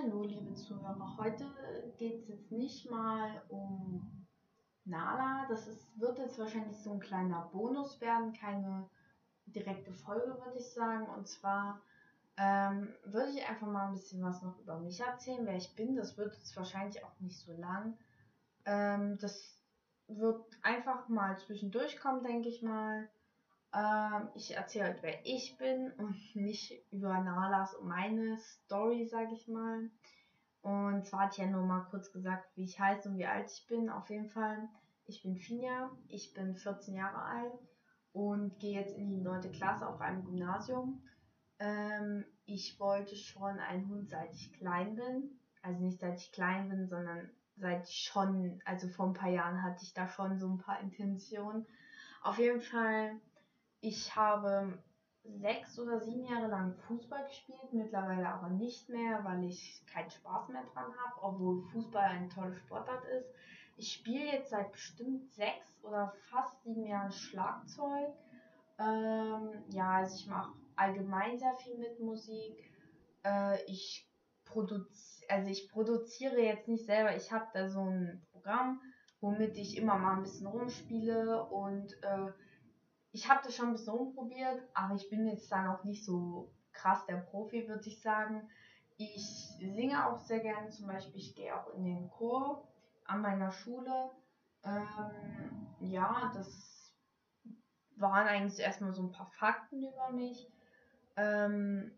Hallo, liebe Zuhörer. Heute geht es jetzt nicht mal um Nala. Das ist, wird jetzt wahrscheinlich so ein kleiner Bonus werden, keine direkte Folge, würde ich sagen. Und zwar ähm, würde ich einfach mal ein bisschen was noch über mich erzählen, wer ich bin. Das wird jetzt wahrscheinlich auch nicht so lang. Ähm, das wird einfach mal zwischendurch kommen, denke ich mal. Ähm, ich erzähle halt, wer ich bin und nicht über Nalas und meine Story, sage ich mal. Und zwar hat ja nur mal kurz gesagt, wie ich heiße und wie alt ich bin. Auf jeden Fall, ich bin Finja, ich bin 14 Jahre alt und gehe jetzt in die 9. Klasse auf einem Gymnasium. Ähm, ich wollte schon einen Hund, seit ich klein bin. Also nicht seit ich klein bin, sondern seit ich schon, also vor ein paar Jahren hatte ich da schon so ein paar Intentionen. Auf jeden Fall, ich habe sechs oder sieben Jahre lang Fußball gespielt, mittlerweile aber nicht mehr, weil ich keinen Spaß mehr dran habe, obwohl Fußball eine tolle Sportart ist. Ich spiele jetzt seit bestimmt sechs oder fast sieben Jahren Schlagzeug. Ähm, ja, also ich mache allgemein sehr viel mit Musik. Äh, ich produziere, also ich produziere jetzt nicht selber. Ich habe da so ein Programm, womit ich immer mal ein bisschen rumspiele und äh, ich habe das schon ein bisschen rumprobiert, aber ich bin jetzt da noch nicht so krass der Profi, würde ich sagen. Ich singe auch sehr gerne, zum Beispiel, ich gehe auch in den Chor an meiner Schule. Ähm, ja, das waren eigentlich erstmal so ein paar Fakten über mich. Ähm,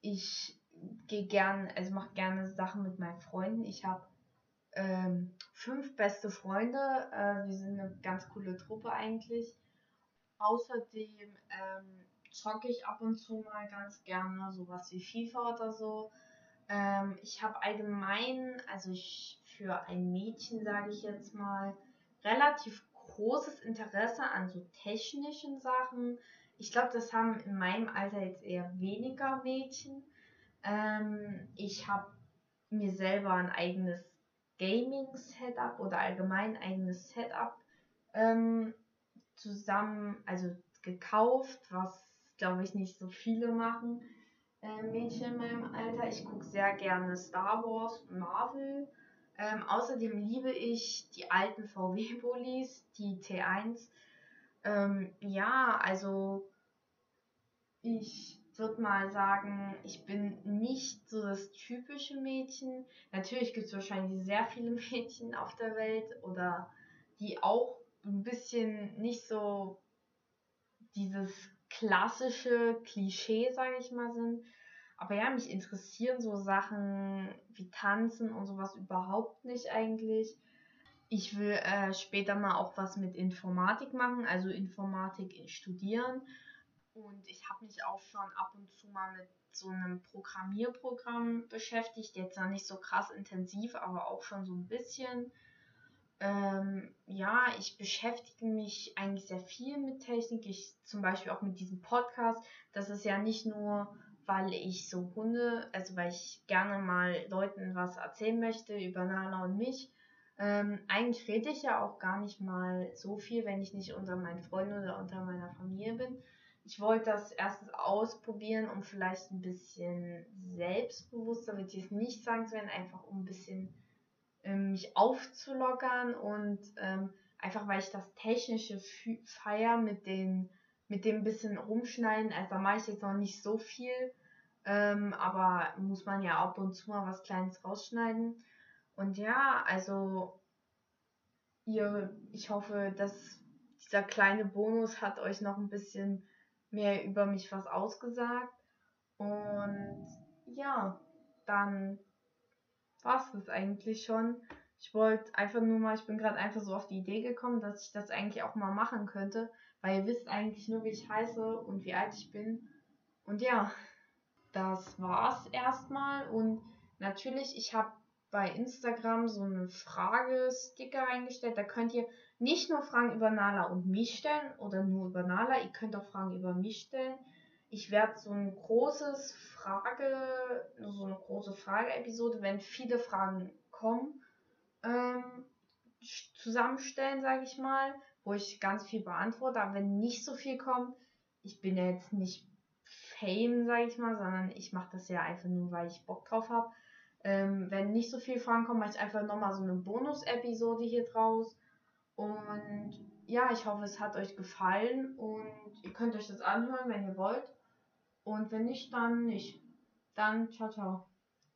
ich gehe gern, also mache gerne Sachen mit meinen Freunden. Ich habe ähm, fünf beste Freunde. Äh, wir sind eine ganz coole Truppe eigentlich. Außerdem ähm, zocke ich ab und zu mal ganz gerne sowas wie FIFA oder so. Ähm, ich habe allgemein, also ich für ein Mädchen sage ich jetzt mal, relativ großes Interesse an so technischen Sachen. Ich glaube, das haben in meinem Alter jetzt eher weniger Mädchen. Ähm, ich habe mir selber ein eigenes Gaming-Setup oder allgemein ein eigenes Setup ähm, zusammen, also gekauft, was glaube ich nicht so viele machen. Äh, Mädchen in meinem Alter. Ich gucke sehr gerne Star Wars und Marvel. Ähm, außerdem liebe ich die alten VW-Bullis, die T1. Ähm, ja, also ich würde mal sagen, ich bin nicht so das typische Mädchen. Natürlich gibt es wahrscheinlich sehr viele Mädchen auf der Welt oder die auch ein bisschen nicht so dieses klassische Klischee, sage ich mal, sind. Aber ja, mich interessieren so Sachen wie Tanzen und sowas überhaupt nicht eigentlich. Ich will äh, später mal auch was mit Informatik machen, also Informatik studieren. Und ich habe mich auch schon ab und zu mal mit so einem Programmierprogramm beschäftigt. Jetzt noch nicht so krass intensiv, aber auch schon so ein bisschen. Ähm, ja, ich beschäftige mich eigentlich sehr viel mit Technik. Ich zum Beispiel auch mit diesem Podcast. Das ist ja nicht nur, weil ich so Hunde, also weil ich gerne mal Leuten was erzählen möchte über Nala und mich. Ähm, eigentlich rede ich ja auch gar nicht mal so viel, wenn ich nicht unter meinen Freunden oder unter meiner Familie bin. Ich wollte das erstens ausprobieren, um vielleicht ein bisschen selbstbewusster, würde ich es nicht sagen zu werden, einfach um ein bisschen mich aufzulockern und ähm, einfach weil ich das technische feier mit den mit dem bisschen rumschneiden, also da mache ich jetzt noch nicht so viel, ähm, aber muss man ja ab und zu mal was Kleines rausschneiden. Und ja, also ihr, ich hoffe, dass dieser kleine Bonus hat euch noch ein bisschen mehr über mich was ausgesagt. Und ja, dann war es das eigentlich schon. Ich wollte einfach nur mal, ich bin gerade einfach so auf die Idee gekommen, dass ich das eigentlich auch mal machen könnte, weil ihr wisst eigentlich nur, wie ich heiße und wie alt ich bin. Und ja, das war's erstmal. Und natürlich, ich habe bei Instagram so eine Fragesticker eingestellt. Da könnt ihr nicht nur Fragen über Nala und mich stellen oder nur über Nala, ihr könnt auch Fragen über mich stellen. Ich werde so ein großes Frage, so eine große Frage-Episode, wenn viele Fragen kommen, ähm, zusammenstellen, sage ich mal, wo ich ganz viel beantworte. Aber wenn nicht so viel kommt, ich bin ja jetzt nicht Fame, sage ich mal, sondern ich mache das ja einfach nur, weil ich Bock drauf habe. Ähm, wenn nicht so viele Fragen kommen, mache ich einfach nochmal so eine Bonus-Episode hier draus. Und ja, ich hoffe, es hat euch gefallen und ihr könnt euch das anhören, wenn ihr wollt. Und wenn nicht, dann nicht. Dann ciao, ciao.